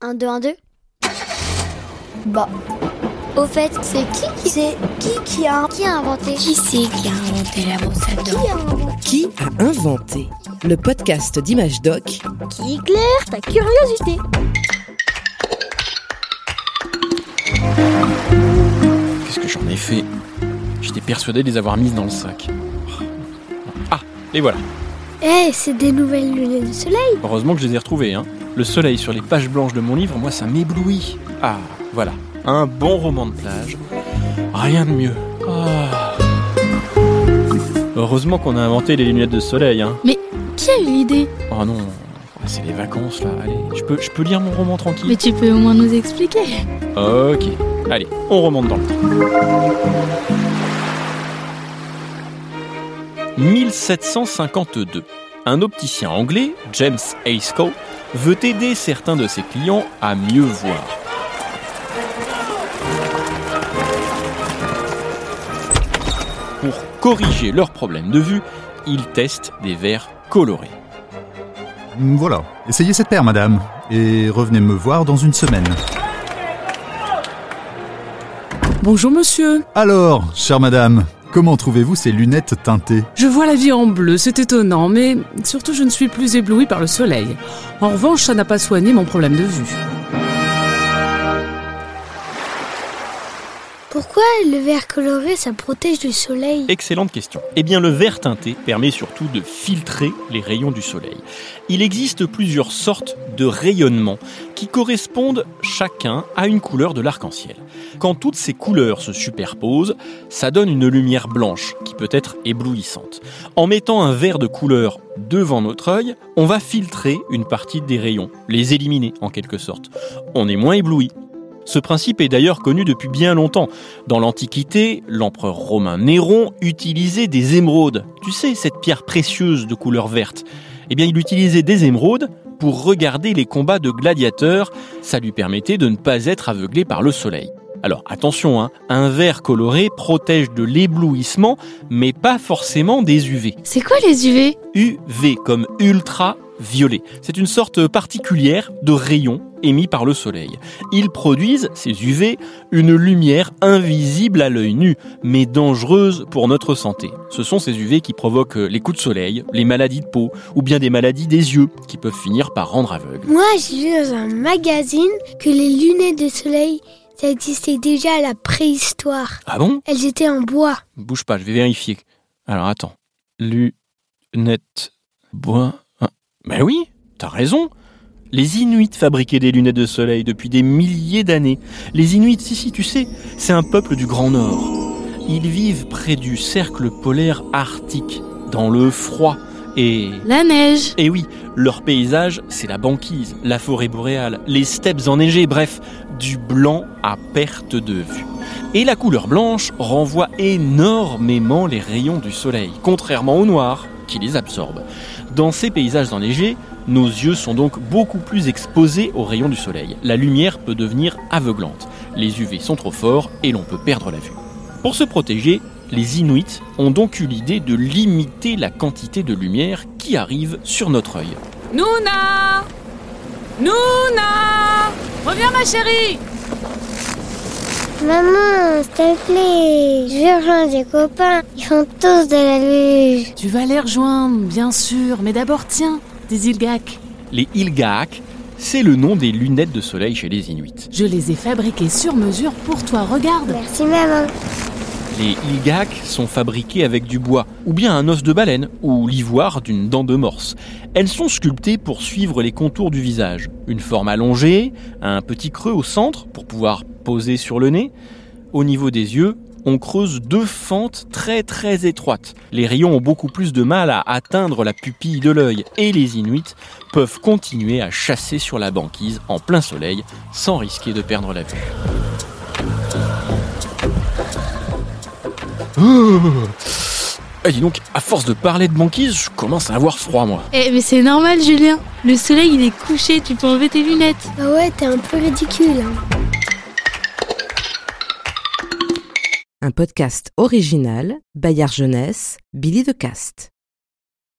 1, 2, 1, 2 Bah. Au fait, c'est qui qui c'est qui qui a qui a inventé? Qui c'est qui a inventé la brosse à Qui dents a inventé? Qui a inventé Le podcast d'Image Doc? Qui éclaire ta curiosité. Qu'est-ce que j'en ai fait? J'étais persuadé de les avoir mises dans le sac. Ah, et voilà. Eh, c'est des nouvelles lunettes de soleil Heureusement que je les ai retrouvées. Hein. Le soleil sur les pages blanches de mon livre, moi, ça m'éblouit. Ah, voilà. Un bon roman de plage. Rien de mieux. Ah. Heureusement qu'on a inventé les lunettes de soleil. Hein. Qui a eu l'idée Oh non, c'est les vacances là. Allez, je peux, je peux lire mon roman tranquille Mais tu peux au moins nous expliquer. Ok. Allez, on remonte dans le temps. 1752. Un opticien anglais, James Ayscough, veut aider certains de ses clients à mieux voir. Pour corriger leurs problèmes de vue, il teste des verres colorés. Voilà, essayez cette paire, madame, et revenez me voir dans une semaine. Bonjour monsieur, Alors, chère madame, comment trouvez-vous ces lunettes teintées? Je vois la vie en bleu, c'est étonnant, mais surtout je ne suis plus ébloui par le soleil. En revanche, ça n'a pas soigné mon problème de vue. Pourquoi le vert coloré ça protège du soleil Excellente question. Eh bien, le vert teinté permet surtout de filtrer les rayons du soleil. Il existe plusieurs sortes de rayonnements qui correspondent chacun à une couleur de l'arc-en-ciel. Quand toutes ces couleurs se superposent, ça donne une lumière blanche qui peut être éblouissante. En mettant un verre de couleur devant notre œil, on va filtrer une partie des rayons, les éliminer en quelque sorte. On est moins ébloui. Ce principe est d'ailleurs connu depuis bien longtemps. Dans l'Antiquité, l'empereur romain Néron utilisait des émeraudes. Tu sais, cette pierre précieuse de couleur verte. Eh bien, il utilisait des émeraudes pour regarder les combats de gladiateurs. Ça lui permettait de ne pas être aveuglé par le soleil. Alors attention, hein, un vert coloré protège de l'éblouissement, mais pas forcément des UV. C'est quoi les UV UV comme ultraviolet. C'est une sorte particulière de rayon émis par le soleil. Ils produisent, ces UV, une lumière invisible à l'œil nu, mais dangereuse pour notre santé. Ce sont ces UV qui provoquent les coups de soleil, les maladies de peau, ou bien des maladies des yeux, qui peuvent finir par rendre aveugle. Moi, j'ai lu dans un magazine que les lunettes de soleil ça existait déjà à la préhistoire. Ah bon? Elles étaient en bois. Bouge pas, je vais vérifier. Alors attends. Lunettes bois. Ah, Ben oui, t'as raison. Les Inuits fabriquaient des lunettes de soleil depuis des milliers d'années. Les Inuits, si si, tu sais, c'est un peuple du Grand Nord. Ils vivent près du cercle polaire arctique, dans le froid. Et La neige. et oui, leur paysage, c'est la banquise, la forêt boréale, les steppes enneigées, bref, du blanc à perte de vue. Et la couleur blanche renvoie énormément les rayons du soleil, contrairement au noir, qui les absorbe. Dans ces paysages enneigés, nos yeux sont donc beaucoup plus exposés aux rayons du soleil. La lumière peut devenir aveuglante. Les UV sont trop forts et l'on peut perdre la vue. Pour se protéger, les Inuits ont donc eu l'idée de limiter la quantité de lumière qui arrive sur notre œil. Nouna Nouna Reviens ma chérie Maman, s'il te plaît, je rejoindre des copains. Ils font tous de la luge. Tu vas les rejoindre, bien sûr, mais d'abord tiens, des ilgaks. Les Ilgaak, c'est le nom des lunettes de soleil chez les Inuits. Je les ai fabriquées sur mesure pour toi, regarde Merci maman. Les Ilgaak sont fabriquées avec du bois, ou bien un os de baleine, ou l'ivoire d'une dent de morse. Elles sont sculptées pour suivre les contours du visage. Une forme allongée, un petit creux au centre pour pouvoir sur le nez. Au niveau des yeux, on creuse deux fentes très très étroites. Les rayons ont beaucoup plus de mal à atteindre la pupille de l'œil et les Inuits peuvent continuer à chasser sur la banquise en plein soleil sans risquer de perdre la vue. Et dis donc, à force de parler de banquise, je commence à avoir froid moi. Eh mais c'est normal Julien. Le soleil il est couché, tu peux enlever tes lunettes. Bah ouais, t'es un peu ridicule. Hein. Un podcast original, Bayard Jeunesse, Billy de Cast.